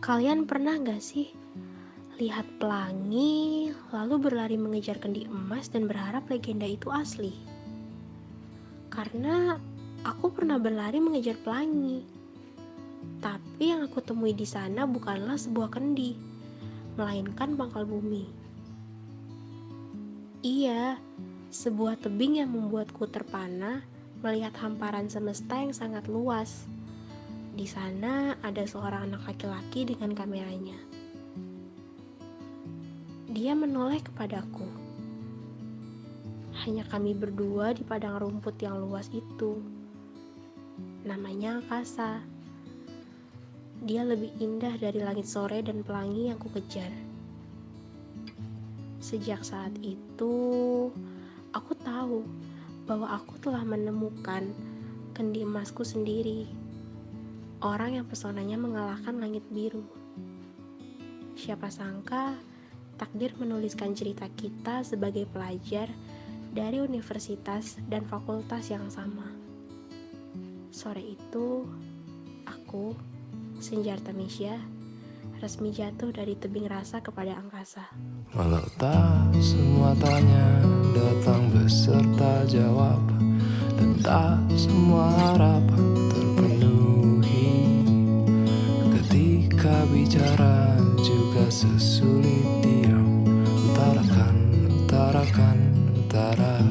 Kalian pernah gak sih lihat pelangi lalu berlari mengejar kendi emas dan berharap legenda itu asli? Karena aku pernah berlari mengejar pelangi. Tapi yang aku temui di sana bukanlah sebuah kendi, melainkan pangkal bumi. Iya, sebuah tebing yang membuatku terpana melihat hamparan semesta yang sangat luas. Di sana ada seorang anak laki-laki dengan kameranya. Dia menoleh kepadaku. Hanya kami berdua di padang rumput yang luas itu. Namanya angkasa. Dia lebih indah dari langit sore dan pelangi yang kukejar. Sejak saat itu, aku tahu bahwa aku telah menemukan kendi emasku sendiri. Orang yang pesonanya mengalahkan langit biru. Siapa sangka takdir menuliskan cerita kita sebagai pelajar dari universitas dan fakultas yang sama. Sore itu, aku, Senjata Misya, resmi jatuh dari tebing rasa kepada angkasa. Walau tak semua tanya datang beserta jawab Dan tak semua harapan sesulit diam Utarakan, utarakan, utara